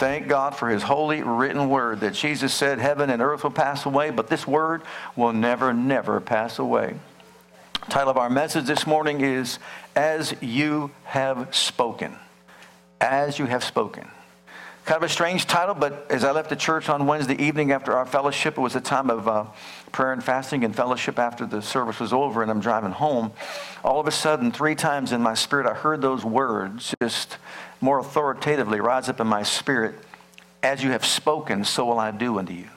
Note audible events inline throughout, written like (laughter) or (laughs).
Thank God for his holy written word that Jesus said, Heaven and earth will pass away, but this word will never, never pass away. Title of our message this morning is As You Have Spoken. As You Have Spoken. Kind of a strange title, but as I left the church on Wednesday evening after our fellowship, it was a time of uh, prayer and fasting and fellowship after the service was over, and I'm driving home. All of a sudden, three times in my spirit, I heard those words just more authoritatively rise up in my spirit. As you have spoken, so will I do unto you.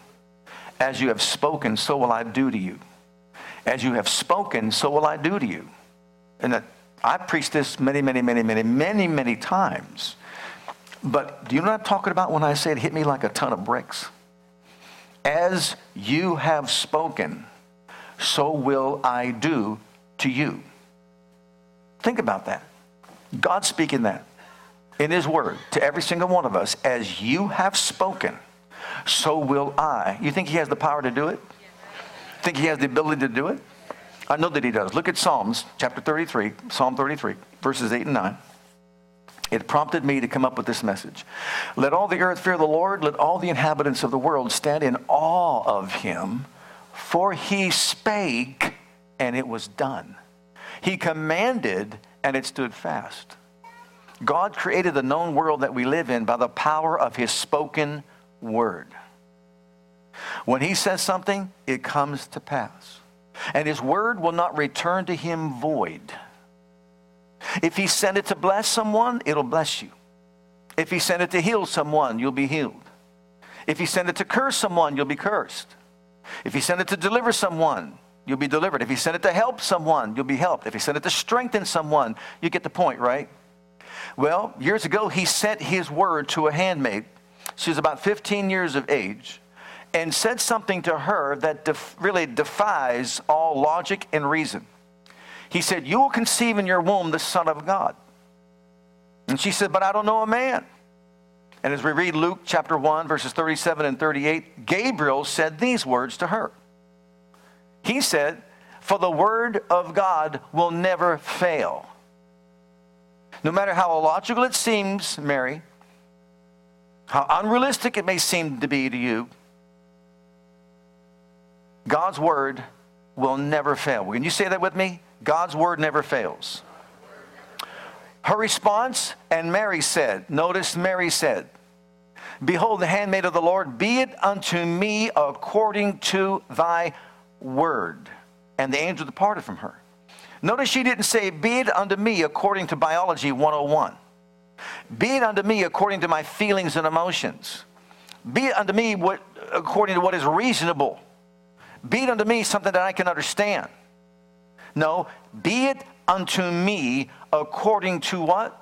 As you have spoken, so will I do to you. As you have spoken, so will I do to you. And that I preached this many, many, many, many, many, many times. But do you know what I'm talking about when I say it hit me like a ton of bricks? As you have spoken, so will I do to you. Think about that. God speaking that in His Word to every single one of us, as you have spoken, so will I. You think He has the power to do it? Think He has the ability to do it? I know that He does. Look at Psalms chapter 33, Psalm 33, verses 8 and 9. It prompted me to come up with this message. Let all the earth fear the Lord. Let all the inhabitants of the world stand in awe of him. For he spake, and it was done. He commanded, and it stood fast. God created the known world that we live in by the power of his spoken word. When he says something, it comes to pass. And his word will not return to him void. If he sent it to bless someone, it'll bless you. If he sent it to heal someone, you'll be healed. If he sent it to curse someone, you'll be cursed. If he sent it to deliver someone, you'll be delivered. If he sent it to help someone, you'll be helped. If he sent it to strengthen someone, you get the point, right? Well, years ago, he sent his word to a handmaid. She was about 15 years of age and said something to her that def- really defies all logic and reason. He said, You will conceive in your womb the Son of God. And she said, But I don't know a man. And as we read Luke chapter 1, verses 37 and 38, Gabriel said these words to her. He said, For the word of God will never fail. No matter how illogical it seems, Mary, how unrealistic it may seem to be to you, God's word will never fail. Can you say that with me? God's word never fails. Her response, and Mary said, notice Mary said, Behold, the handmaid of the Lord, be it unto me according to thy word. And the angel departed from her. Notice she didn't say, Be it unto me according to biology 101. Be it unto me according to my feelings and emotions. Be it unto me what, according to what is reasonable. Be it unto me something that I can understand. No, be it unto me according to what?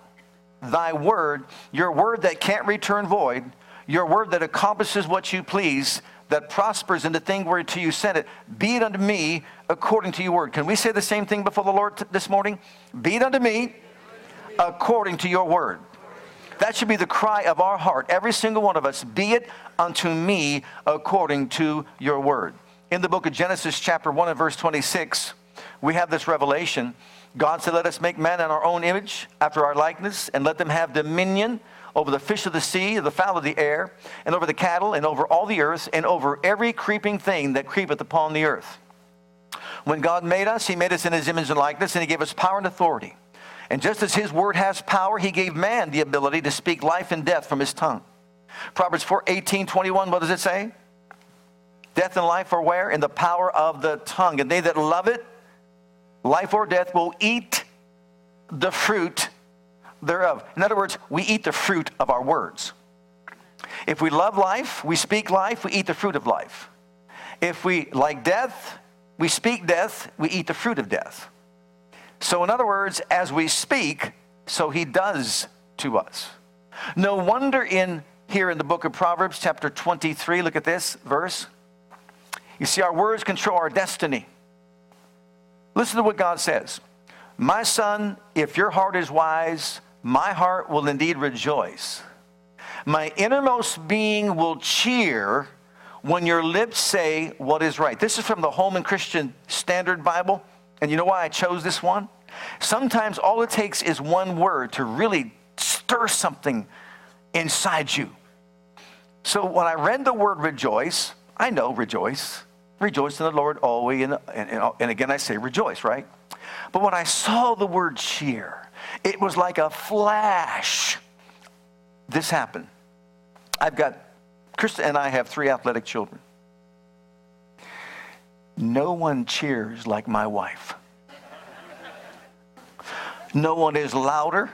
Thy word, your word that can't return void, your word that accomplishes what you please, that prospers in the thing whereto you sent it. Be it unto me according to your word. Can we say the same thing before the Lord t- this morning? Be it unto me according to your word. That should be the cry of our heart, every single one of us. Be it unto me according to your word. In the book of Genesis, chapter 1 and verse 26, we have this revelation. God said, Let us make man in our own image, after our likeness, and let them have dominion over the fish of the sea, the fowl of the air, and over the cattle, and over all the earth, and over every creeping thing that creepeth upon the earth. When God made us, He made us in His image and likeness, and He gave us power and authority. And just as His word has power, He gave man the ability to speak life and death from His tongue. Proverbs 4 18, 21, what does it say? Death and life are where? In the power of the tongue. And they that love it life or death, will eat the fruit thereof. In other words, we eat the fruit of our words. If we love life, we speak life, we eat the fruit of life. If we like death, we speak death, we eat the fruit of death. So, in other words, as we speak, so he does to us. No wonder in here in the book of Proverbs, chapter 23, look at this verse. You see, our words control our destiny. Listen to what God says My son, if your heart is wise, my heart will indeed rejoice. My innermost being will cheer when your lips say what is right. This is from the Holman Christian Standard Bible. And you know why I chose this one? Sometimes all it takes is one word to really stir something inside you. So when I read the word rejoice, I know rejoice. Rejoice in the Lord always. And, and, and again, I say rejoice, right? But when I saw the word cheer, it was like a flash. This happened. I've got, Krista and I have three athletic children. No one cheers like my wife. No one is louder.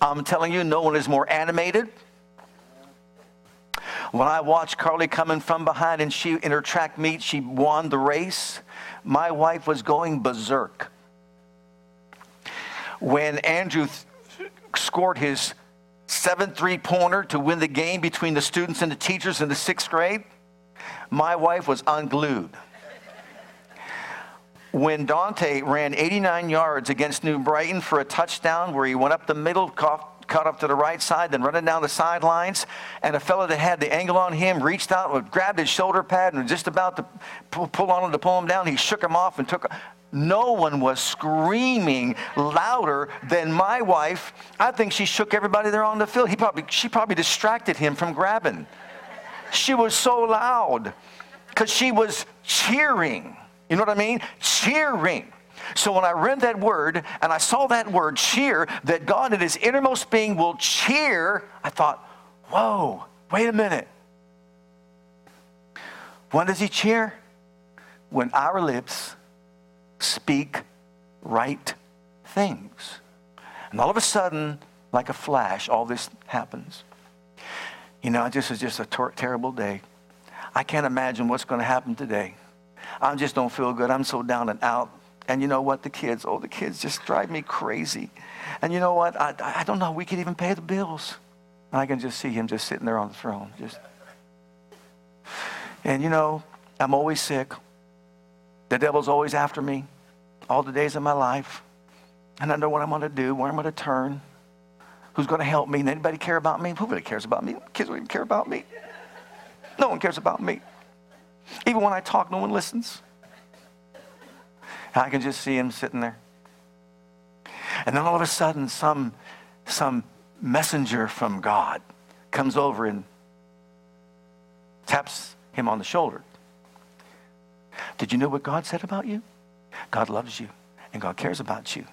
I'm telling you, no one is more animated. When I watched Carly coming from behind and she in her track meet, she won the race. My wife was going berserk. When Andrew th- scored his seven three pointer to win the game between the students and the teachers in the sixth grade, my wife was unglued. When Dante ran 89 yards against New Brighton for a touchdown where he went up the middle, caught, caught up to the right side, then running down the sidelines, and a fellow that had the angle on him reached out, and grabbed his shoulder pad, and was just about to pull on him to pull him down. He shook him off and took. No one was screaming louder than my wife. I think she shook everybody there on the field. He probably, she probably distracted him from grabbing. She was so loud because she was cheering. You know what I mean? Cheering. So when I read that word and I saw that word cheer, that God in his innermost being will cheer, I thought, whoa, wait a minute. When does he cheer? When our lips speak right things. And all of a sudden, like a flash, all this happens. You know, this is just a ter- terrible day. I can't imagine what's going to happen today. I just don't feel good. I'm so down and out. And you know what? The kids, oh, the kids just drive me crazy. And you know what? I, I don't know. We could even pay the bills. And I can just see him just sitting there on the throne. Just. And you know, I'm always sick. The devil's always after me all the days of my life. And I know what I'm going to do, where I'm going to turn, who's going to help me. And anybody care about me? Who really cares about me? Kids don't even care about me. No one cares about me. Even when I talk, no one listens. And I can just see him sitting there. And then all of a sudden, some, some messenger from God comes over and taps him on the shoulder. Did you know what God said about you? God loves you and God cares about you.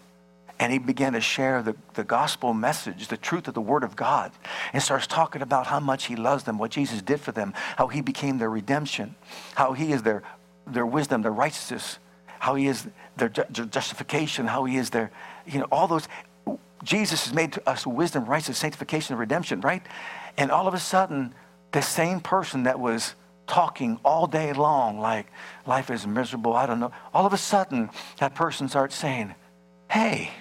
And he began to share the, the gospel message, the truth of the word of God, and starts talking about how much he loves them, what Jesus did for them, how he became their redemption, how he is their, their wisdom, their righteousness, how he is their, their justification, how he is their, you know, all those. Jesus has made us wisdom, righteousness, sanctification, and redemption, right? And all of a sudden, the same person that was talking all day long like life is miserable, I don't know, all of a sudden that person starts saying, hey,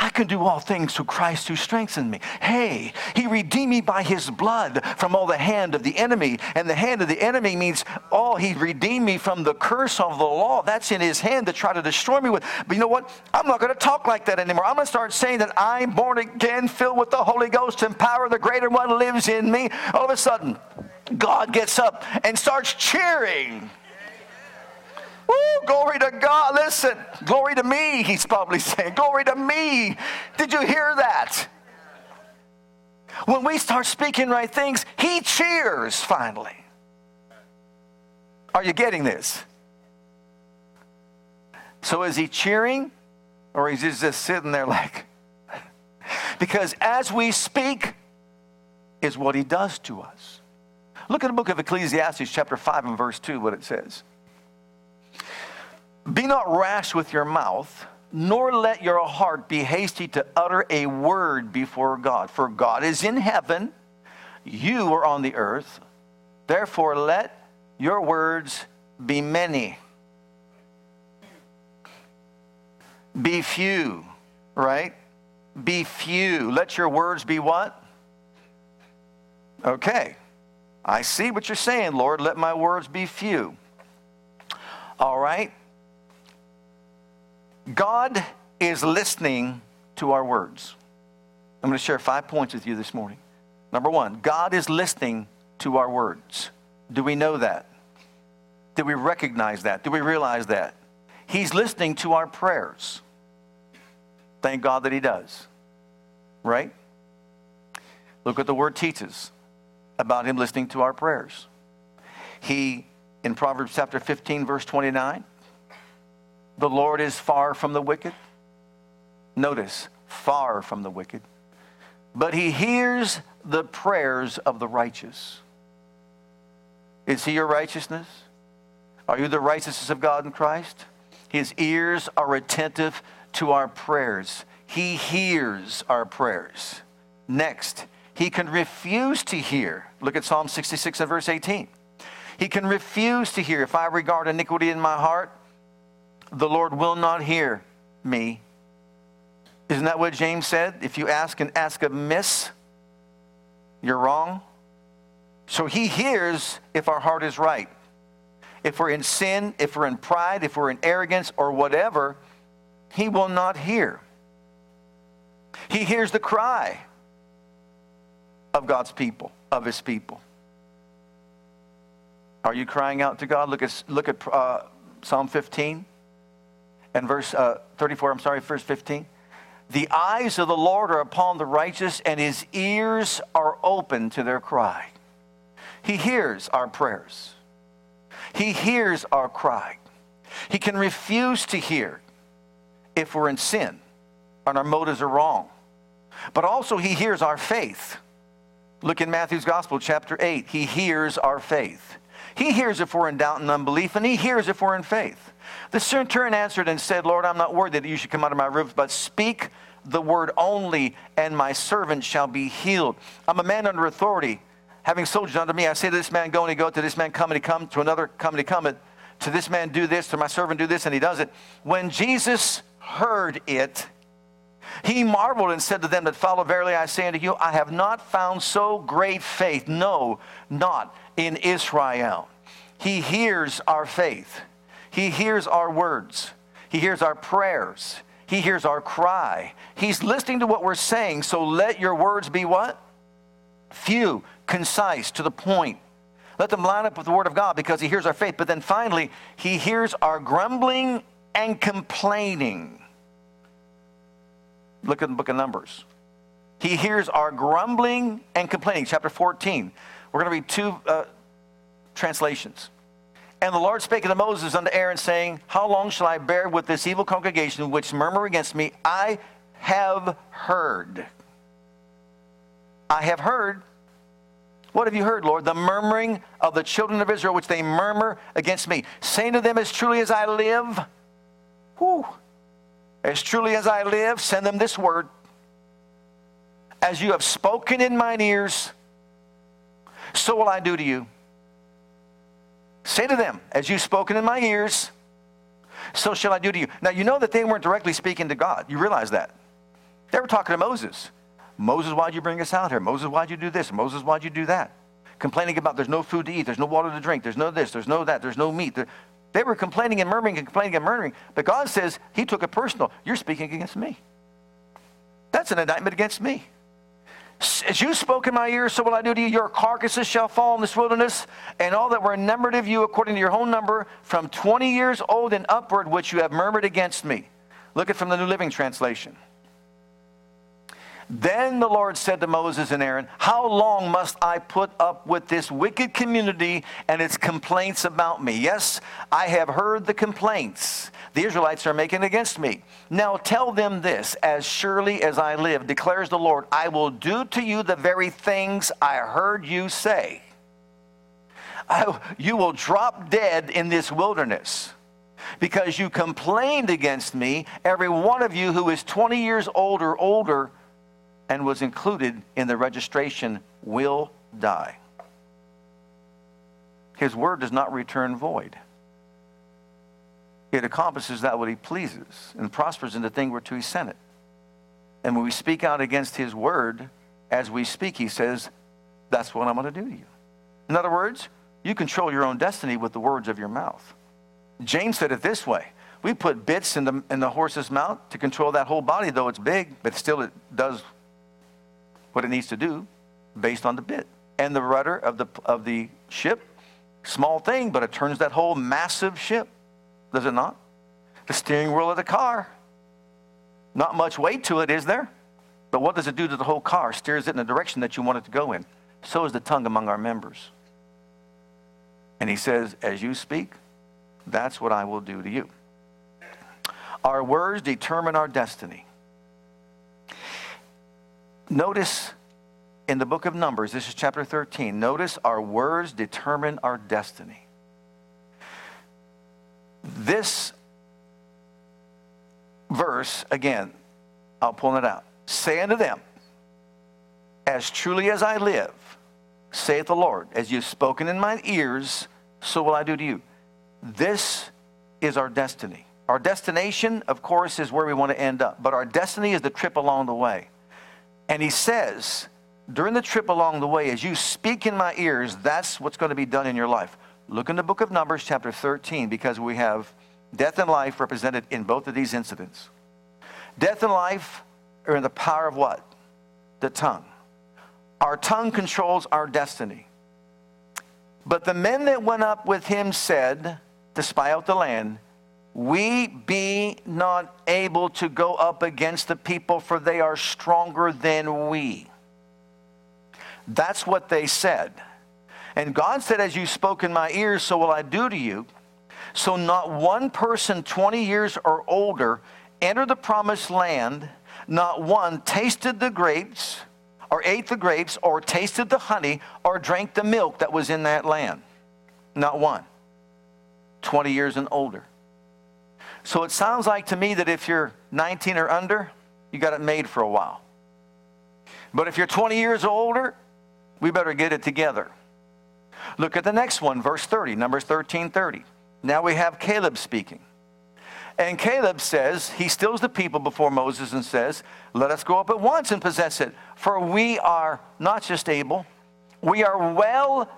I can do all things through Christ who strengthens me. Hey, he redeemed me by his blood from all the hand of the enemy. And the hand of the enemy means, oh, he redeemed me from the curse of the law. That's in his hand to try to destroy me with. But you know what? I'm not going to talk like that anymore. I'm going to start saying that I'm born again, filled with the Holy Ghost and power. The greater one lives in me. All of a sudden, God gets up and starts cheering. Woo, glory to God. Listen, glory to me, he's probably (laughs) saying. Glory to me. Did you hear that? When we start speaking right things, he cheers finally. Are you getting this? So is he cheering or is he just sitting there like, (laughs) because as we speak is what he does to us. Look at the book of Ecclesiastes, chapter 5, and verse 2, what it says. Be not rash with your mouth, nor let your heart be hasty to utter a word before God. For God is in heaven, you are on the earth. Therefore, let your words be many. Be few, right? Be few. Let your words be what? Okay. I see what you're saying, Lord. Let my words be few. All right? God is listening to our words. I'm going to share five points with you this morning. Number one, God is listening to our words. Do we know that? Do we recognize that? Do we realize that? He's listening to our prayers. Thank God that He does. Right? Look what the Word teaches about Him listening to our prayers. He, in Proverbs chapter 15, verse 29, the Lord is far from the wicked. Notice, far from the wicked. But He hears the prayers of the righteous. Is He your righteousness? Are you the righteousness of God in Christ? His ears are attentive to our prayers. He hears our prayers. Next, he can refuse to hear. Look at Psalm 66 and verse 18. He can refuse to hear. If I regard iniquity in my heart, the Lord will not hear me. Isn't that what James said? If you ask and ask amiss, you're wrong. So he hears if our heart is right. If we're in sin, if we're in pride, if we're in arrogance or whatever, he will not hear. He hears the cry of God's people, of his people. Are you crying out to God? Look at, look at uh, Psalm 15 and verse uh, 34, I'm sorry, verse 15. The eyes of the Lord are upon the righteous, and his ears are open to their cry. He hears our prayers. He hears our cry. He can refuse to hear if we're in sin and our motives are wrong. But also, He hears our faith. Look in Matthew's Gospel, chapter 8. He hears our faith. He hears if we're in doubt and unbelief, and He hears if we're in faith. The centurion answered and said, Lord, I'm not worthy that you should come out of my roof, but speak the word only, and my servant shall be healed. I'm a man under authority, having soldiers under me. I say to this man, go and he go, to this man, come and he come, to another, come and he cometh, to this man, do this, to my servant, do this, and he does it. When Jesus heard it, he marveled and said to them that follow, Verily I say unto you, I have not found so great faith, no, not in Israel. He hears our faith, He hears our words, He hears our prayers, He hears our cry. He's listening to what we're saying, so let your words be what? Few, concise, to the point. Let them line up with the Word of God because He hears our faith. But then finally, He hears our grumbling and complaining. Look at the book of Numbers. He hears our grumbling and complaining. Chapter 14. We're going to read two uh, translations. And the Lord spake unto Moses unto Aaron, saying, How long shall I bear with this evil congregation which murmur against me? I have heard. I have heard. What have you heard, Lord? The murmuring of the children of Israel, which they murmur against me. Saying to them, As truly as I live, whew, as truly as I live, send them this word. As you have spoken in mine ears, so will I do to you. Say to them, As you've spoken in my ears, so shall I do to you. Now, you know that they weren't directly speaking to God. You realize that. They were talking to Moses. Moses, why'd you bring us out here? Moses, why'd you do this? Moses, why'd you do that? Complaining about there's no food to eat, there's no water to drink, there's no this, there's no that, there's no meat. They were complaining and murmuring and complaining and murmuring. But God says, He took it personal. You're speaking against me. That's an indictment against me. As you spoke in my ears, so will I do to you. Your carcasses shall fall in this wilderness, and all that were numbered of you according to your own number, from 20 years old and upward, which you have murmured against me. Look at from the New Living Translation. Then the Lord said to Moses and Aaron, How long must I put up with this wicked community and its complaints about me? Yes, I have heard the complaints the Israelites are making against me. Now tell them this As surely as I live, declares the Lord, I will do to you the very things I heard you say. I, you will drop dead in this wilderness because you complained against me, every one of you who is 20 years old or older and was included in the registration will die. His word does not return void. It accomplishes that what he pleases and prospers in the thing whereto he sent it. And when we speak out against his word, as we speak, he says, That's what I'm going to do to you. In other words, you control your own destiny with the words of your mouth. James said it this way We put bits in the, in the horse's mouth to control that whole body, though it's big, but still it does what it needs to do based on the bit. And the rudder of the, of the ship, small thing, but it turns that whole massive ship, does it not? The steering wheel of the car, not much weight to it, is there? But what does it do to the whole car? Steers it in the direction that you want it to go in. So is the tongue among our members. And he says, As you speak, that's what I will do to you. Our words determine our destiny. Notice in the book of Numbers, this is chapter 13, notice our words determine our destiny. This verse, again, I'll pull it out. Say unto them, As truly as I live, saith the Lord, as you've spoken in mine ears, so will I do to you. This is our destiny. Our destination, of course, is where we want to end up, but our destiny is the trip along the way. And he says, during the trip along the way, as you speak in my ears, that's what's going to be done in your life. Look in the book of Numbers, chapter 13, because we have death and life represented in both of these incidents. Death and life are in the power of what? The tongue. Our tongue controls our destiny. But the men that went up with him said, to spy out the land, We be not able to go up against the people, for they are stronger than we. That's what they said. And God said, As you spoke in my ears, so will I do to you. So not one person 20 years or older entered the promised land, not one tasted the grapes or ate the grapes, or tasted the honey, or drank the milk that was in that land. Not one. 20 years and older. So it sounds like to me that if you're 19 or under, you got it made for a while. But if you're 20 years older, we better get it together. Look at the next one, verse 30, Numbers 13 30. Now we have Caleb speaking. And Caleb says, he stills the people before Moses and says, Let us go up at once and possess it. For we are not just able, we are well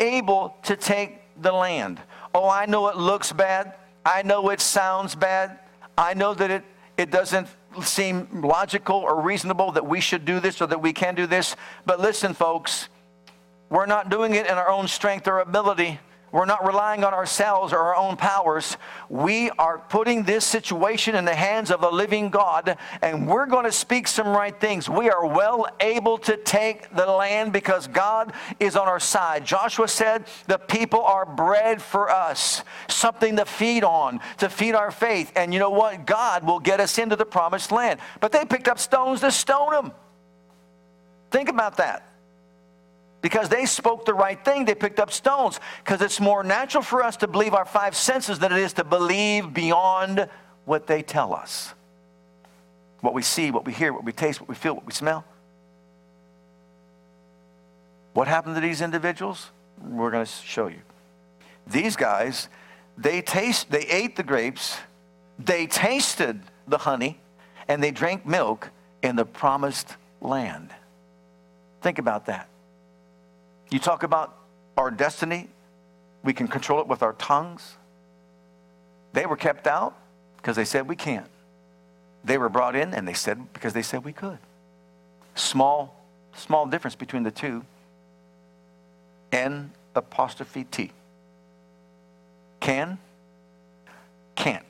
able to take the land. Oh, I know it looks bad. I know it sounds bad. I know that it, it doesn't seem logical or reasonable that we should do this or that we can do this. But listen, folks, we're not doing it in our own strength or ability. We're not relying on ourselves or our own powers. We are putting this situation in the hands of the living God, and we're going to speak some right things. We are well able to take the land because God is on our side. Joshua said, The people are bread for us, something to feed on, to feed our faith. And you know what? God will get us into the promised land. But they picked up stones to stone them. Think about that because they spoke the right thing. They picked up stones because it's more natural for us to believe our five senses than it is to believe beyond what they tell us. What we see, what we hear, what we taste, what we feel, what we smell. What happened to these individuals? We're going to show you. These guys, they taste they ate the grapes, they tasted the honey, and they drank milk in the promised land. Think about that. You talk about our destiny, we can control it with our tongues. They were kept out because they said we can't. They were brought in and they said because they said we could. Small, small difference between the two. N apostrophe T. Can, can't.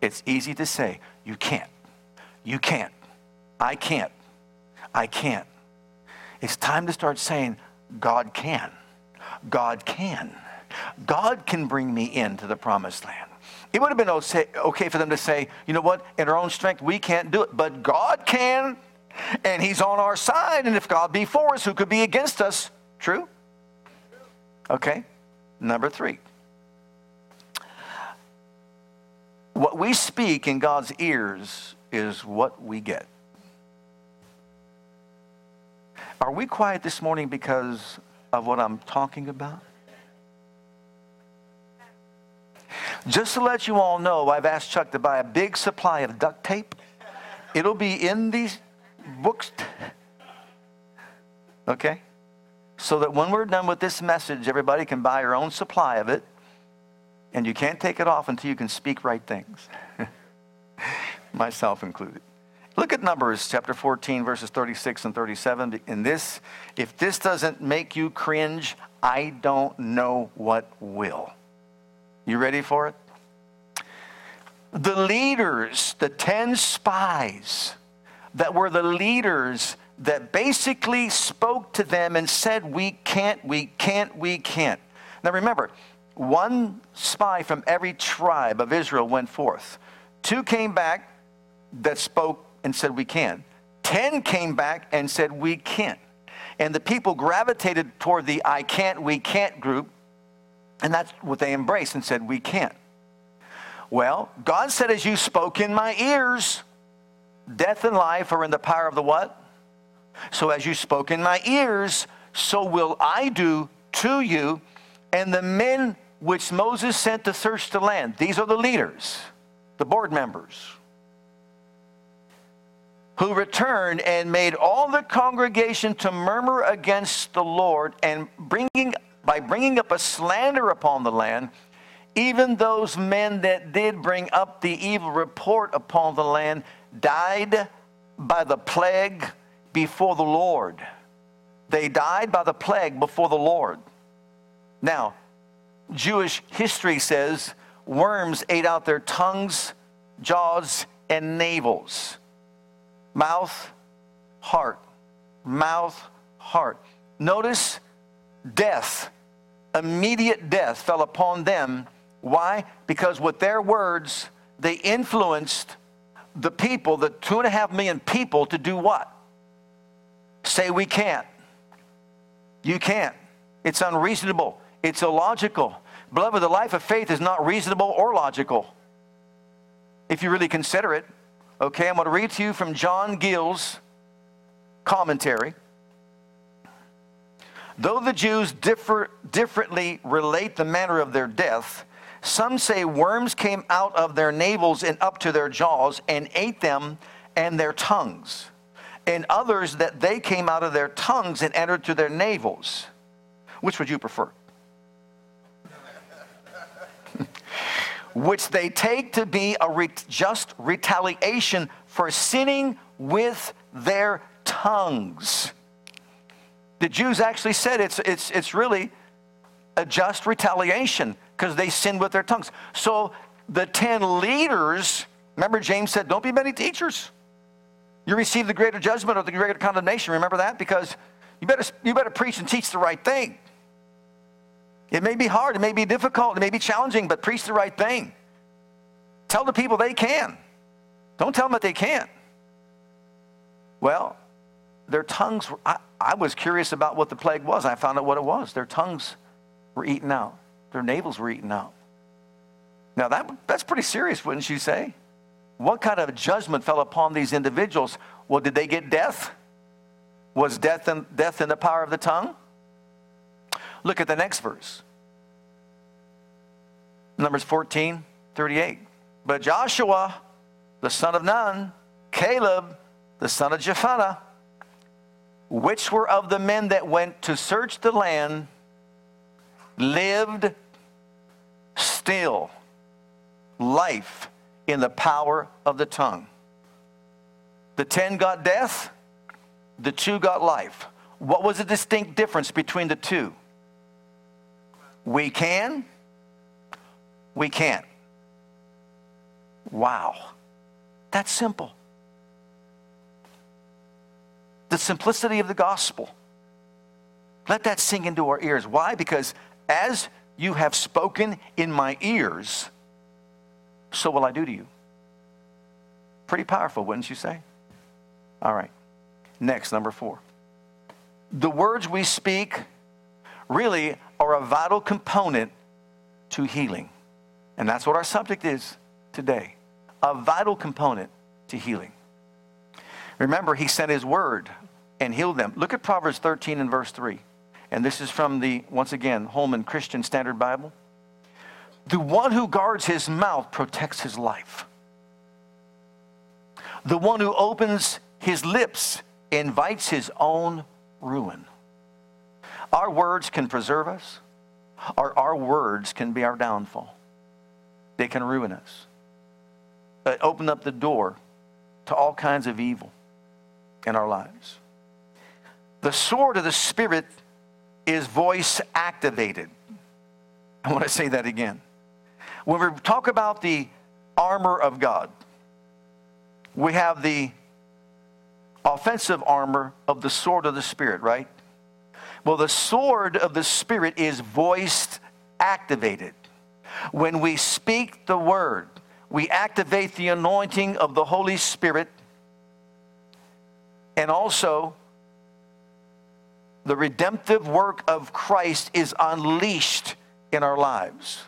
It's easy to say, you can't. You can't. I can't. I can't. It's time to start saying, God can. God can. God can bring me into the promised land. It would have been okay for them to say, you know what, in our own strength, we can't do it, but God can, and He's on our side, and if God be for us, who could be against us? True? Okay, number three. What we speak in God's ears is what we get. Are we quiet this morning because of what I'm talking about? Just to let you all know, I've asked Chuck to buy a big supply of duct tape. It'll be in these books. Okay? so that when we're done with this message, everybody can buy your own supply of it, and you can't take it off until you can speak right things, (laughs) myself included. Look at Numbers chapter 14, verses 36 and 37. In this, if this doesn't make you cringe, I don't know what will. You ready for it? The leaders, the 10 spies that were the leaders that basically spoke to them and said, We can't, we can't, we can't. Now remember, one spy from every tribe of Israel went forth. Two came back that spoke and said, We can. Ten came back and said, We can't. And the people gravitated toward the I can't, we can't group, and that's what they embraced and said, We can't. Well, God said, As you spoke in my ears, death and life are in the power of the what? So as you spoke in my ears, so will I do to you. And the men which Moses sent to search the land, these are the leaders, the board members, who returned and made all the congregation to murmur against the Lord and bringing by bringing up a slander upon the land, even those men that did bring up the evil report upon the land died by the plague before the Lord. They died by the plague before the Lord. Now, Jewish history says worms ate out their tongues, jaws, and navels. Mouth, heart. Mouth, heart. Notice death, immediate death fell upon them. Why? Because with their words, they influenced the people, the two and a half million people, to do what? Say we can't. You can't. It's unreasonable. It's illogical. Beloved, the life of faith is not reasonable or logical. If you really consider it. Okay, I'm going to read to you from John Gill's commentary. Though the Jews differ, differently relate the manner of their death, some say worms came out of their navels and up to their jaws and ate them and their tongues, and others that they came out of their tongues and entered to their navels. Which would you prefer? Which they take to be a re- just retaliation for sinning with their tongues. The Jews actually said it's, it's, it's really a just retaliation because they sinned with their tongues. So the 10 leaders, remember James said, don't be many teachers. You receive the greater judgment or the greater condemnation. Remember that? Because you better, you better preach and teach the right thing. It may be hard, it may be difficult, it may be challenging, but preach the right thing. Tell the people they can. Don't tell them that they can't. Well, their tongues, were, I, I was curious about what the plague was. I found out what it was. Their tongues were eaten out. Their navels were eaten out. Now, that, that's pretty serious, wouldn't you say? What kind of judgment fell upon these individuals? Well, did they get death? Was death in, death in the power of the tongue? Look at the next verse. Numbers 14, 38. But Joshua, the son of Nun, Caleb, the son of Jephunneh, which were of the men that went to search the land, lived still life in the power of the tongue. The ten got death, the two got life. What was the distinct difference between the two? We can, we can't. Wow. That's simple. The simplicity of the gospel. Let that sink into our ears. Why? Because as you have spoken in my ears, so will I do to you. Pretty powerful, wouldn't you say? All right. Next, number four. The words we speak really are a vital component to healing. And that's what our subject is today a vital component to healing. Remember, he sent his word and healed them. Look at Proverbs 13 and verse 3. And this is from the, once again, Holman Christian Standard Bible. The one who guards his mouth protects his life. The one who opens his lips invites his own ruin. Our words can preserve us, or our words can be our downfall. They can ruin us. But open up the door to all kinds of evil in our lives. The sword of the Spirit is voice activated. I want to say that again. When we talk about the armor of God, we have the offensive armor of the sword of the Spirit, right? Well, the sword of the Spirit is voice activated. When we speak the word, we activate the anointing of the Holy Spirit and also the redemptive work of Christ is unleashed in our lives.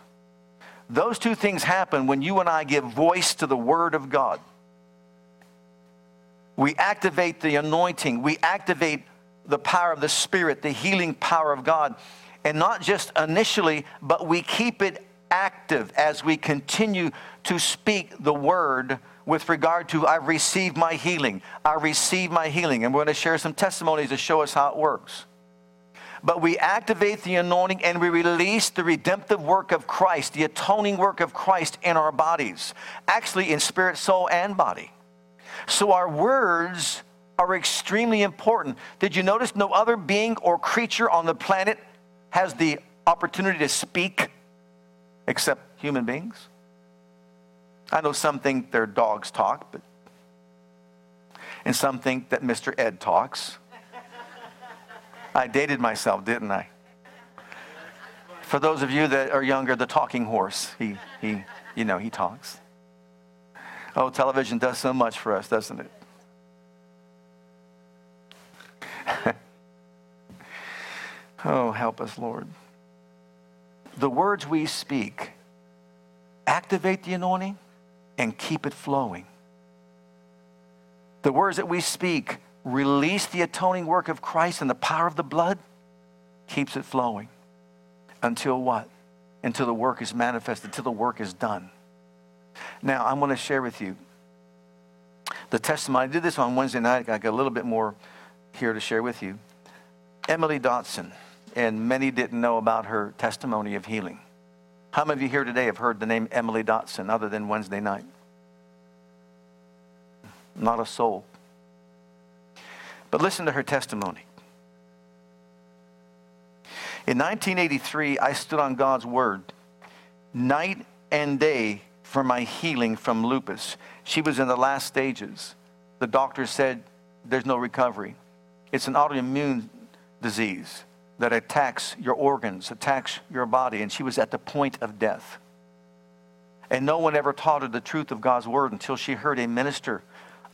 Those two things happen when you and I give voice to the Word of God. We activate the anointing, we activate the power of the Spirit, the healing power of God. And not just initially, but we keep it active as we continue to speak the Word with regard to I received my healing. I received my healing. And we're going to share some testimonies to show us how it works. But we activate the anointing and we release the redemptive work of Christ, the atoning work of Christ in our bodies, actually in spirit, soul, and body. So our words are extremely important. Did you notice no other being or creature on the planet has the opportunity to speak except human beings? I know some think their dogs talk, but and some think that Mr. Ed talks. I dated myself, didn't I? For those of you that are younger, the talking horse, he, he, you know, he talks. Oh, television does so much for us, doesn't it? (laughs) oh, help us, Lord. The words we speak activate the anointing and keep it flowing. The words that we speak release the atoning work of Christ and the power of the blood, keeps it flowing. Until what? Until the work is manifested, until the work is done. Now, I'm going to share with you the testimony. I did this on Wednesday night. I got a little bit more here to share with you. Emily Dotson, and many didn't know about her testimony of healing. How many of you here today have heard the name Emily Dotson other than Wednesday night? Not a soul. But listen to her testimony. In 1983, I stood on God's word night and day for my healing from lupus. She was in the last stages. The doctor said there's no recovery. It's an autoimmune disease that attacks your organs, attacks your body, and she was at the point of death. And no one ever taught her the truth of God's word until she heard a minister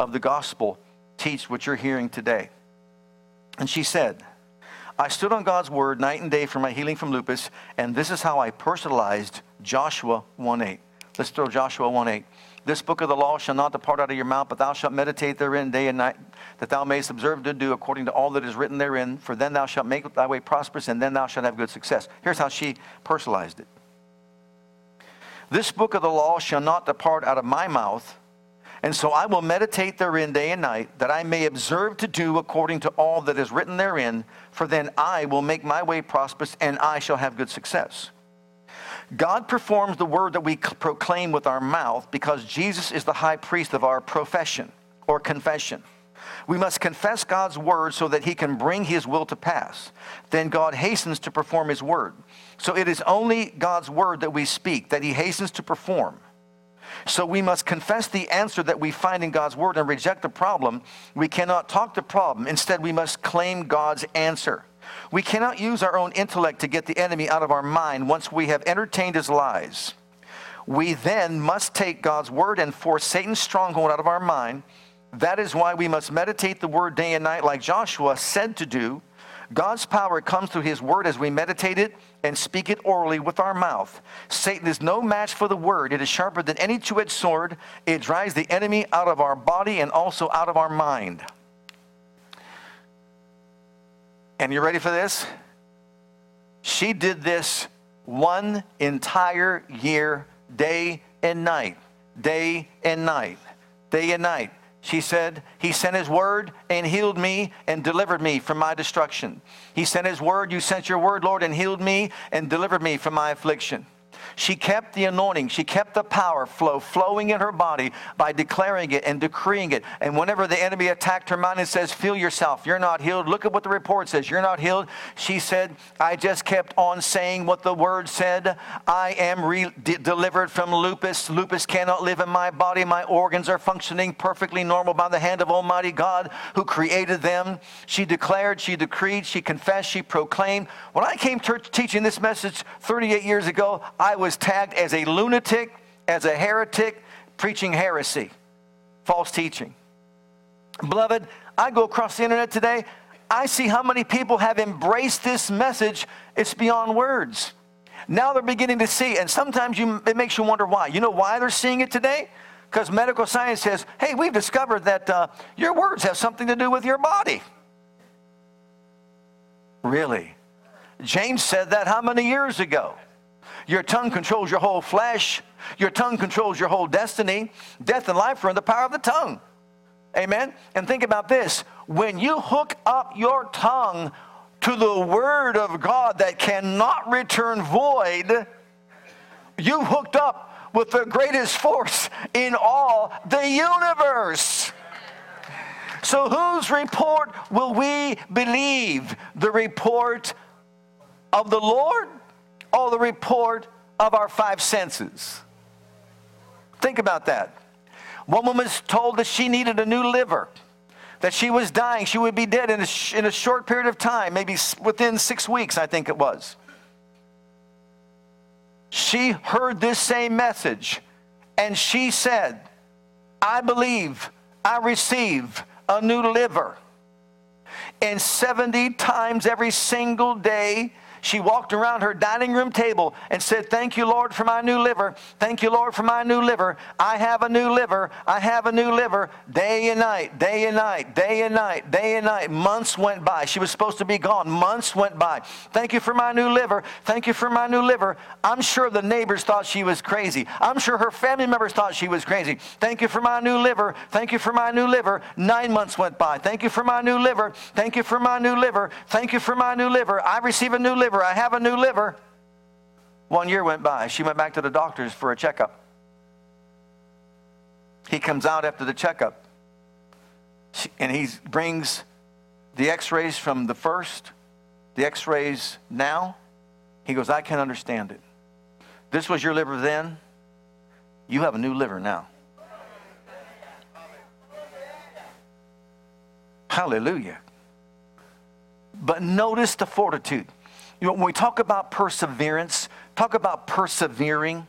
of the gospel teach what you're hearing today. And she said, I stood on God's word night and day for my healing from lupus, and this is how I personalized Joshua 1:8. Let's throw Joshua 1:8. This book of the law shall not depart out of your mouth, but thou shalt meditate therein day and night, that thou mayest observe to do according to all that is written therein. For then thou shalt make thy way prosperous, and then thou shalt have good success. Here's how she personalized it. This book of the law shall not depart out of my mouth, and so I will meditate therein day and night, that I may observe to do according to all that is written therein. For then I will make my way prosperous, and I shall have good success. God performs the word that we proclaim with our mouth because Jesus is the high priest of our profession or confession. We must confess God's word so that he can bring his will to pass. Then God hastens to perform his word. So it is only God's word that we speak, that he hastens to perform. So we must confess the answer that we find in God's word and reject the problem. We cannot talk the problem. Instead, we must claim God's answer. We cannot use our own intellect to get the enemy out of our mind once we have entertained his lies. We then must take God's word and force Satan's stronghold out of our mind. That is why we must meditate the word day and night, like Joshua said to do. God's power comes through his word as we meditate it and speak it orally with our mouth. Satan is no match for the word. It is sharper than any two edged sword. It drives the enemy out of our body and also out of our mind. And you ready for this? She did this one entire year, day and night, day and night, day and night, She said, He sent His word and healed me and delivered me from my destruction. He sent His word, you sent your word, Lord, and healed me and delivered me from my affliction. She kept the anointing, she kept the power flow flowing in her body by declaring it and decreeing it. And whenever the enemy attacked her mind and says, Feel yourself, you're not healed. Look at what the report says, you're not healed. She said, I just kept on saying what the word said. I am re- de- delivered from lupus. Lupus cannot live in my body. My organs are functioning perfectly normal by the hand of Almighty God who created them. She declared, she decreed, she confessed, she proclaimed. When I came to teaching this message 38 years ago, I was tagged as a lunatic, as a heretic, preaching heresy, false teaching. Beloved, I go across the internet today, I see how many people have embraced this message, it's beyond words. Now they're beginning to see, and sometimes you, it makes you wonder why. You know why they're seeing it today? Because medical science says, hey, we've discovered that uh, your words have something to do with your body. Really? James said that how many years ago? Your tongue controls your whole flesh. Your tongue controls your whole destiny. Death and life are in the power of the tongue. Amen? And think about this when you hook up your tongue to the Word of God that cannot return void, you hooked up with the greatest force in all the universe. So, whose report will we believe? The report of the Lord or the report of our five senses? Think about that. One woman was told that she needed a new liver, that she was dying, she would be dead in a, sh- in a short period of time, maybe within six weeks, I think it was. She heard this same message and she said, I believe I receive a new liver. And 70 times every single day, she walked around her dining room table and said, Thank you, Lord, for my new liver. Thank you, Lord, for my new liver. I have a new liver. I have a new liver. Day and night, day and night, day and night, day and night. Months went by. She was supposed to be gone. Months went by. Thank you for my new liver. Thank you for my new liver. I'm sure the neighbors thought she was crazy. I'm sure her family members thought she was crazy. Thank you for my new liver. Thank you for my new liver. Nine months went by. Thank you for my new liver. Thank you for my new liver. Thank you for my new liver. I receive a new liver liver. I have a new liver. One year went by. She went back to the doctors for a checkup. He comes out after the checkup and he brings the x rays from the first, the x rays now. He goes, I can't understand it. This was your liver then. You have a new liver now. Hallelujah. But notice the fortitude. You know, when we talk about perseverance, talk about persevering,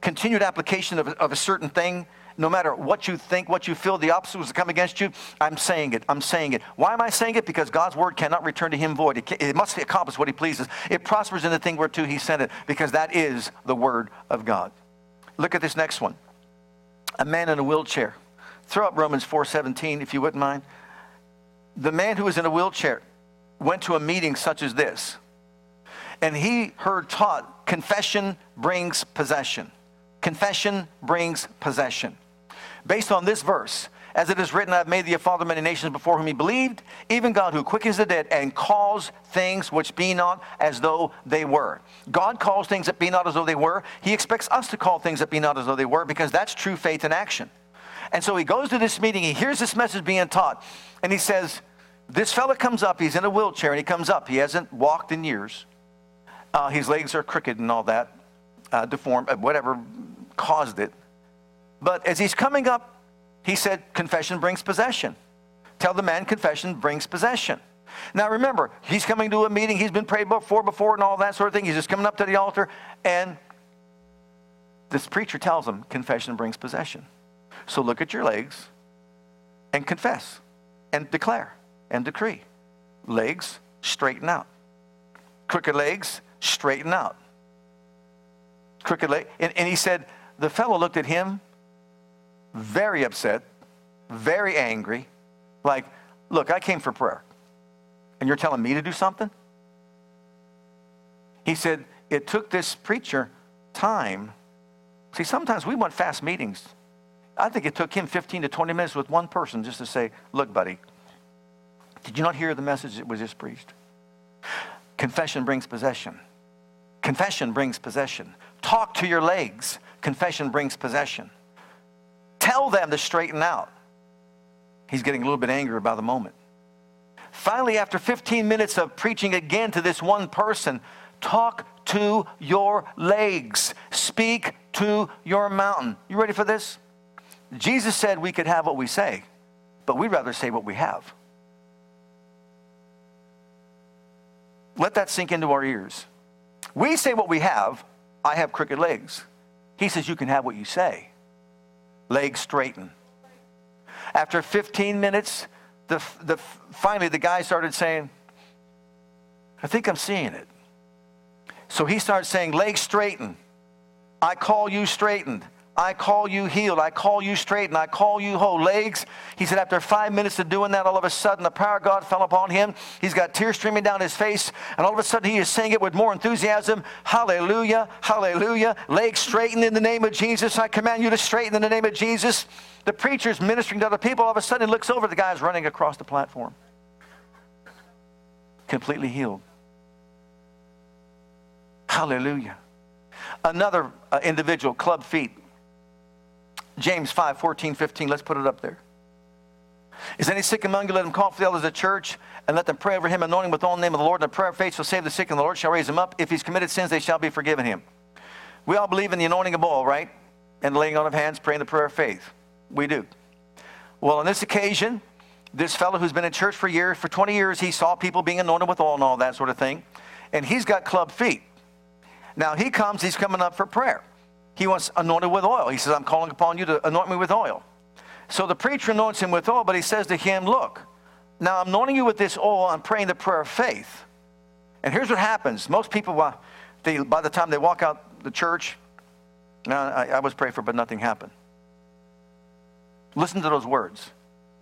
continued application of, of a certain thing, no matter what you think, what you feel, the obstacles that come against you, I'm saying it. I'm saying it. Why am I saying it? Because God's word cannot return to him void. It, it must accomplish what he pleases. It prospers in the thing whereto he sent it, because that is the word of God. Look at this next one. A man in a wheelchair. Throw up Romans 4:17 if you wouldn't mind. The man who was in a wheelchair went to a meeting such as this and he heard taught confession brings possession. Confession brings possession. Based on this verse, as it is written, I've made thee a father of many nations before whom he believed, even God who quickens the dead and calls things which be not as though they were. God calls things that be not as though they were. He expects us to call things that be not as though they were because that's true faith in action. And so he goes to this meeting, he hears this message being taught, and he says, This fella comes up, he's in a wheelchair, and he comes up. He hasn't walked in years. Uh, his legs are crooked and all that, uh, deformed, uh, whatever caused it. But as he's coming up, he said, Confession brings possession. Tell the man confession brings possession. Now remember, he's coming to a meeting, he's been prayed for before and all that sort of thing. He's just coming up to the altar, and this preacher tells him, Confession brings possession. So look at your legs and confess and declare and decree. Legs, straighten out. Crooked legs, straighten out. Crooked leg. And, and he said, the fellow looked at him very upset, very angry, like, look, I came for prayer. And you're telling me to do something? He said, it took this preacher time. See, sometimes we want fast meetings. I think it took him 15 to 20 minutes with one person just to say, Look, buddy, did you not hear the message that was just preached? Confession brings possession. Confession brings possession. Talk to your legs. Confession brings possession. Tell them to straighten out. He's getting a little bit angry about the moment. Finally, after 15 minutes of preaching again to this one person, talk to your legs. Speak to your mountain. You ready for this? Jesus said we could have what we say, but we'd rather say what we have. Let that sink into our ears. We say what we have. I have crooked legs. He says you can have what you say. Legs straighten. After 15 minutes, the, the, finally the guy started saying, I think I'm seeing it. So he starts saying, legs straighten. I call you straightened. I call you healed. I call you straightened. I call you whole. Legs. He said, after five minutes of doing that, all of a sudden the power of God fell upon him. He's got tears streaming down his face. And all of a sudden he is saying it with more enthusiasm. Hallelujah. Hallelujah. Legs straightened in the name of Jesus. I command you to straighten in the name of Jesus. The preacher's ministering to other people. All of a sudden he looks over. The guy's running across the platform. Completely healed. Hallelujah. Another uh, individual, club feet. James 5, 14, 15. Let's put it up there. Is any sick among you? Let him call for the elders of the church and let them pray over him, anointing with all the name of the Lord. And the prayer of faith shall save the sick, and the Lord shall raise him up. If he's committed sins, they shall be forgiven him. We all believe in the anointing of oil, right? And laying on of hands, praying the prayer of faith. We do. Well, on this occasion, this fellow who's been in church for years, for 20 years, he saw people being anointed with oil and all that sort of thing. And he's got club feet. Now he comes, he's coming up for prayer. He wants anointed with oil. He says, I'm calling upon you to anoint me with oil. So the preacher anoints him with oil, but he says to him, Look, now I'm anointing you with this oil, I'm praying the prayer of faith. And here's what happens. Most people, by the time they walk out the church, I was prayed for, but nothing happened. Listen to those words.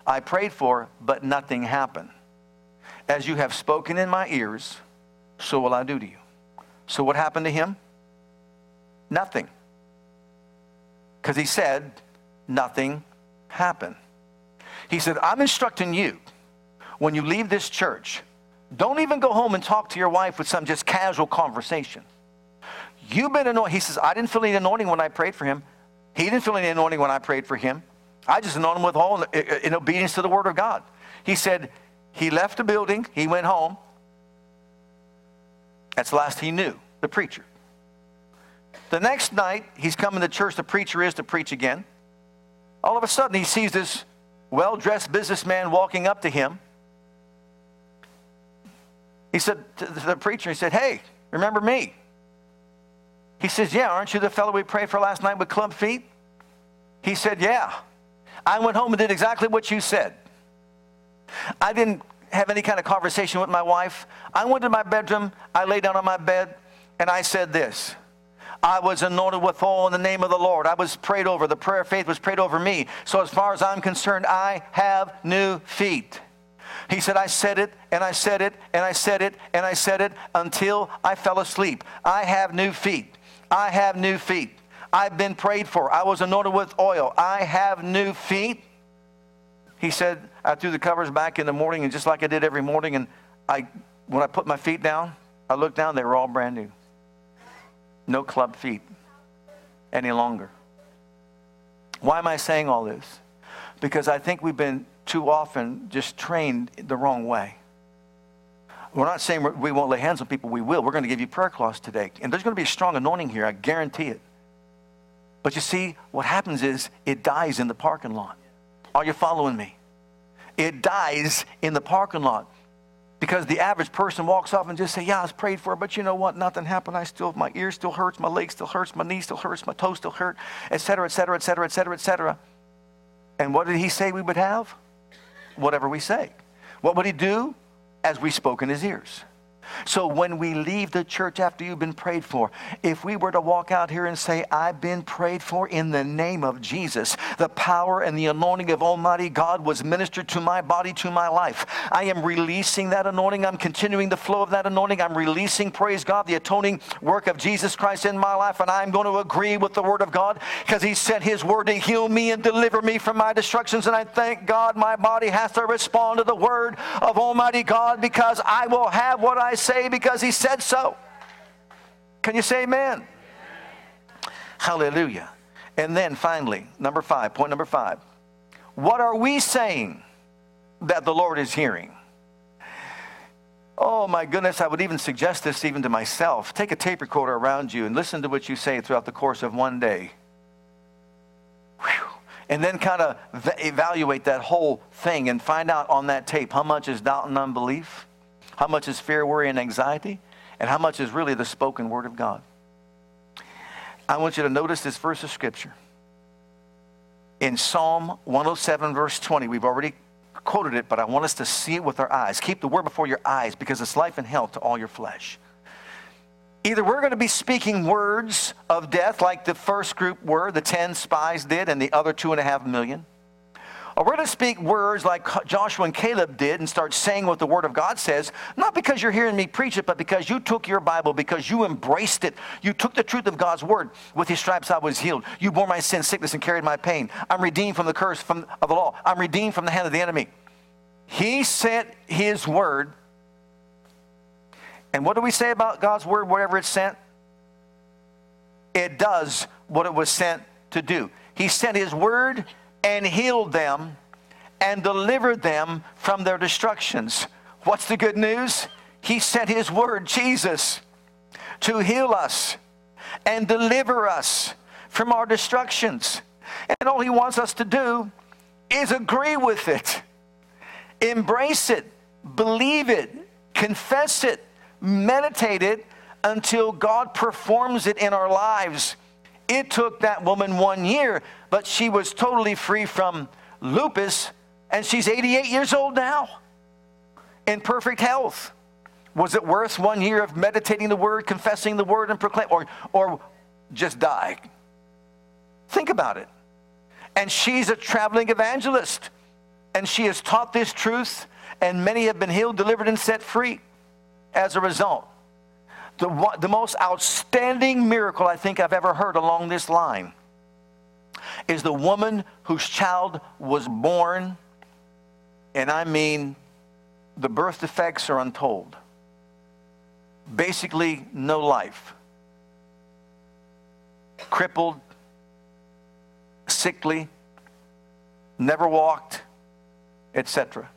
I prayed for, but nothing happened. As you have spoken in my ears, so will I do to you. So what happened to him? Nothing. Because he said, nothing happened. He said, I'm instructing you when you leave this church, don't even go home and talk to your wife with some just casual conversation. You've been anointed. He says, I didn't feel any anointing when I prayed for him. He didn't feel any anointing when I prayed for him. I just anointed him with all in, in obedience to the word of God. He said, he left the building, he went home, that's the last he knew, the preacher. The next night, he's coming to church, the preacher is to preach again. All of a sudden, he sees this well dressed businessman walking up to him. He said to the preacher, he said, Hey, remember me? He says, Yeah, aren't you the fellow we prayed for last night with club feet? He said, Yeah. I went home and did exactly what you said. I didn't have any kind of conversation with my wife. I went to my bedroom, I lay down on my bed, and I said this. I was anointed with oil in the name of the Lord. I was prayed over. The prayer of faith was prayed over me. So, as far as I'm concerned, I have new feet. He said, I said it, and I said it, and I said it, and I said it until I fell asleep. I have new feet. I have new feet. I've been prayed for. I was anointed with oil. I have new feet. He said, I threw the covers back in the morning, and just like I did every morning, and I, when I put my feet down, I looked down, they were all brand new. No club feet any longer. Why am I saying all this? Because I think we've been too often just trained the wrong way. We're not saying we won't lay hands on people, we will. We're going to give you prayer cloths today. And there's going to be a strong anointing here, I guarantee it. But you see, what happens is it dies in the parking lot. Are you following me? It dies in the parking lot because the average person walks off and just say, "Yeah, I was prayed for, it, but you know what? Nothing happened. I still, my ear still hurts, my leg still hurts, my knee still hurts, my toes still hurt, etc., etc., etc., etc., etc." And what did he say we would have? Whatever we say. What would he do? As we spoke in his ears. So when we leave the church after you've been prayed for, if we were to walk out here and say, I've been prayed for in the name of Jesus, the power and the anointing of Almighty God was ministered to my body, to my life. I am releasing that anointing. I'm continuing the flow of that anointing. I'm releasing, praise God, the atoning work of Jesus Christ in my life. And I'm going to agree with the Word of God because He sent His Word to heal me and deliver me from my destructions. And I thank God my body has to respond to the Word of Almighty God because I will have what I say because he said so. Can you say amen? Hallelujah. And then finally, number five, point number five. What are we saying that the Lord is hearing? Oh my goodness, I would even suggest this even to myself. Take a tape recorder around you and listen to what you say throughout the course of one day. Whew. And then kind of evaluate that whole thing and find out on that tape how much is doubt and unbelief, how much is fear, worry, and anxiety? And how much is really the spoken word of God? I want you to notice this verse of Scripture. In Psalm 107, verse 20, we've already quoted it, but I want us to see it with our eyes. Keep the word before your eyes because it's life and health to all your flesh. Either we're going to be speaking words of death like the first group were, the 10 spies did, and the other two and a half million or we're going to speak words like Joshua and Caleb did and start saying what the Word of God says, not because you're hearing me preach it, but because you took your Bible, because you embraced it. You took the truth of God's Word. With His stripes I was healed. You bore my sin, sickness, and carried my pain. I'm redeemed from the curse from, of the law. I'm redeemed from the hand of the enemy. He sent His Word. And what do we say about God's Word, wherever it's sent? It does what it was sent to do. He sent His Word and healed them and delivered them from their destructions. What's the good news? He sent His Word, Jesus, to heal us and deliver us from our destructions. And all He wants us to do is agree with it, embrace it, believe it, confess it, meditate it until God performs it in our lives. It took that woman one year, but she was totally free from lupus, and she's 88 years old now in perfect health. Was it worth one year of meditating the word, confessing the word, and proclaim, or, or just die? Think about it. And she's a traveling evangelist, and she has taught this truth, and many have been healed, delivered, and set free as a result the, the most outstanding miracle I think I've ever heard along this line is the woman whose child was born, and I mean the birth defects are untold. Basically, no life. Crippled, sickly, never walked, etc.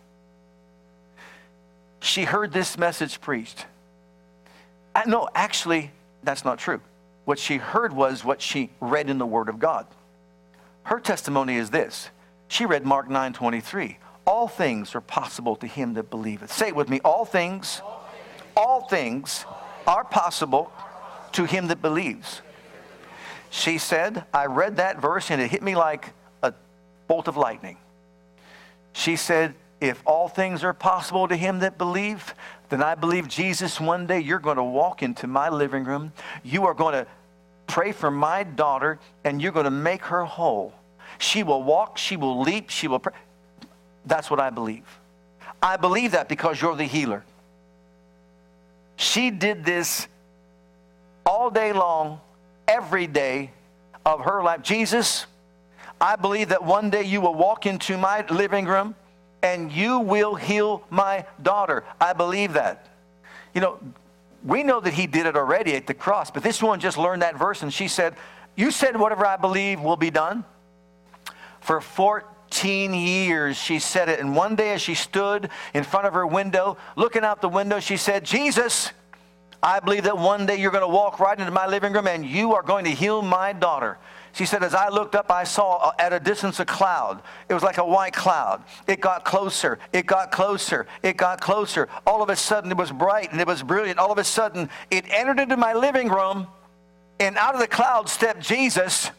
She heard this message preached. Uh, no, actually, that's not true. What she heard was what she read in the Word of God. Her testimony is this. She read Mark 9 23. All things are possible to him that believeth. Say it with me. All things, all things are possible to him that believes. She said, I read that verse and it hit me like a bolt of lightning. She said, if all things are possible to him that believe, then I believe Jesus, one day you're going to walk into my living room. You are going to pray for my daughter, and you're going to make her whole. She will walk, she will leap, she will pray. That's what I believe. I believe that because you're the healer. She did this all day long, every day of her life. Jesus, I believe that one day you will walk into my living room and you will heal my daughter. I believe that. You know, we know that he did it already at the cross, but this woman just learned that verse and she said, You said whatever I believe will be done. For 14 years she said it. And one day as she stood in front of her window, looking out the window, she said, Jesus, I believe that one day you're going to walk right into my living room and you are going to heal my daughter. She said, As I looked up, I saw at a distance a cloud. It was like a white cloud. It got closer. It got closer. It got closer. All of a sudden, it was bright and it was brilliant. All of a sudden, it entered into my living room, and out of the cloud stepped Jesus,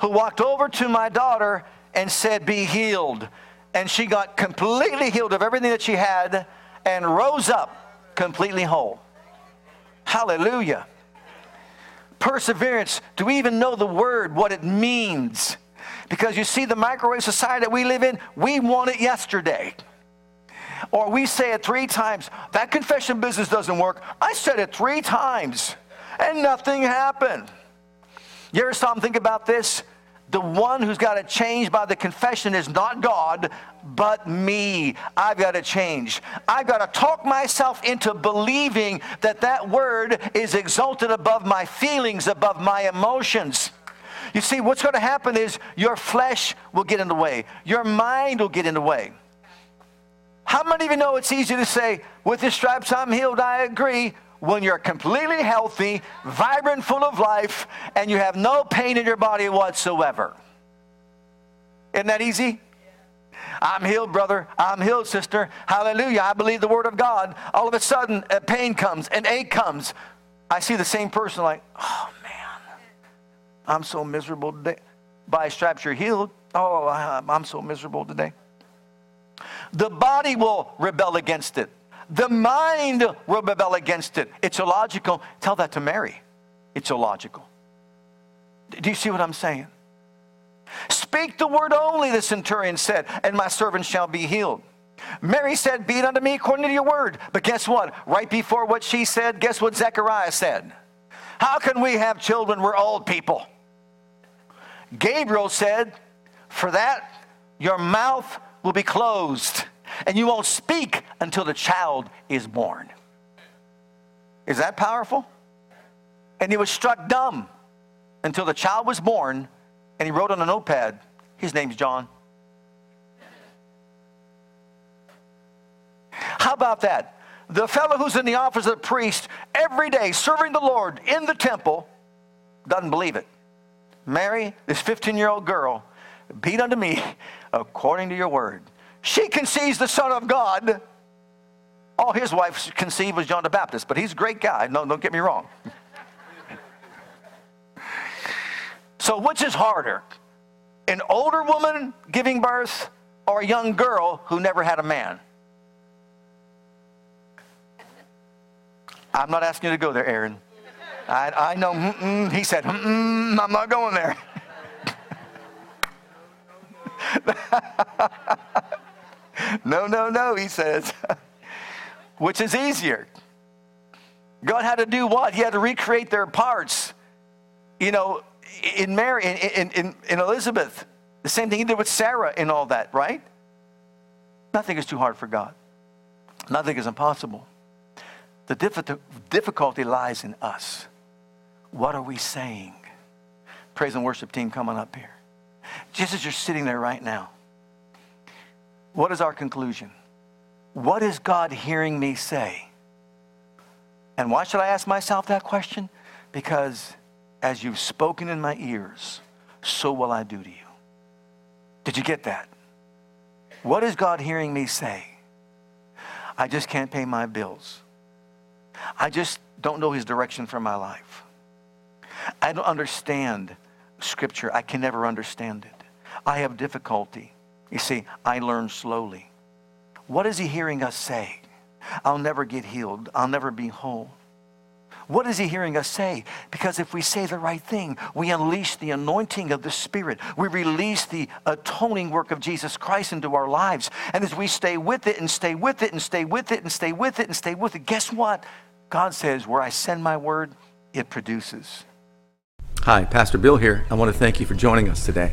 who walked over to my daughter and said, Be healed. And she got completely healed of everything that she had and rose up completely whole. Hallelujah. Perseverance. Do we even know the word, what it means? Because you see, the microwave society that we live in, we want it yesterday. Or we say it three times. That confession business doesn't work. I said it three times and nothing happened. You ever stop and think about this? The one who's got to change by the confession is not God, but me. I've got to change. I've got to talk myself into believing that that word is exalted above my feelings, above my emotions. You see, what's going to happen is your flesh will get in the way, your mind will get in the way. How many of you know it's easy to say, with his stripes I'm healed, I agree, when you're completely healthy, vibrant, full of life, and you have no pain in your body whatsoever? Isn't that easy? I'm healed, brother. I'm healed, sister. Hallelujah. I believe the word of God. All of a sudden, a pain comes, an ache comes. I see the same person like, oh man, I'm so miserable today. By stripes, you're healed. Oh, I'm so miserable today. The body will rebel against it. The mind will rebel against it. It's illogical. Tell that to Mary. It's illogical. Do you see what I'm saying? Speak the word only, the centurion said, and my servant shall be healed. Mary said, Be it unto me according to your word. But guess what? Right before what she said, guess what Zechariah said? How can we have children? We're old people. Gabriel said, For that, your mouth will be closed, and you won't speak until the child is born. Is that powerful? And he was struck dumb until the child was born, and he wrote on a notepad, His name's John. How about that? The fellow who's in the office of the priest every day serving the Lord in the temple doesn't believe it. Mary, this 15 year old girl, be it unto me (laughs) according to your word. She conceives the Son of God. All his wife conceived was John the Baptist, but he's a great guy. No, don't get me wrong. (laughs) so, which is harder? An older woman giving birth or a young girl who never had a man? I'm not asking you to go there, Aaron. I, I know, he said, I'm not going there. (laughs) no, no, no, he says. (laughs) Which is easier? God had to do what? He had to recreate their parts. You know, in Mary, in, in, in Elizabeth, the same thing he did with Sarah and all that, right? Nothing is too hard for God. Nothing is impossible. The difficulty lies in us. What are we saying? Praise and worship team coming up here. Just as you're sitting there right now, what is our conclusion? What is God hearing me say? And why should I ask myself that question? Because as you've spoken in my ears, so will I do to you. Did you get that? What is God hearing me say? I just can't pay my bills. I just don't know his direction for my life. I don't understand Scripture. I can never understand it. I have difficulty. You see, I learn slowly. What is he hearing us say? I'll never get healed. I'll never be whole. What is he hearing us say? Because if we say the right thing, we unleash the anointing of the Spirit. We release the atoning work of Jesus Christ into our lives. And as we stay with it and stay with it and stay with it and stay with it and stay with it, guess what? God says, where I send my word, it produces. Hi, Pastor Bill here. I want to thank you for joining us today.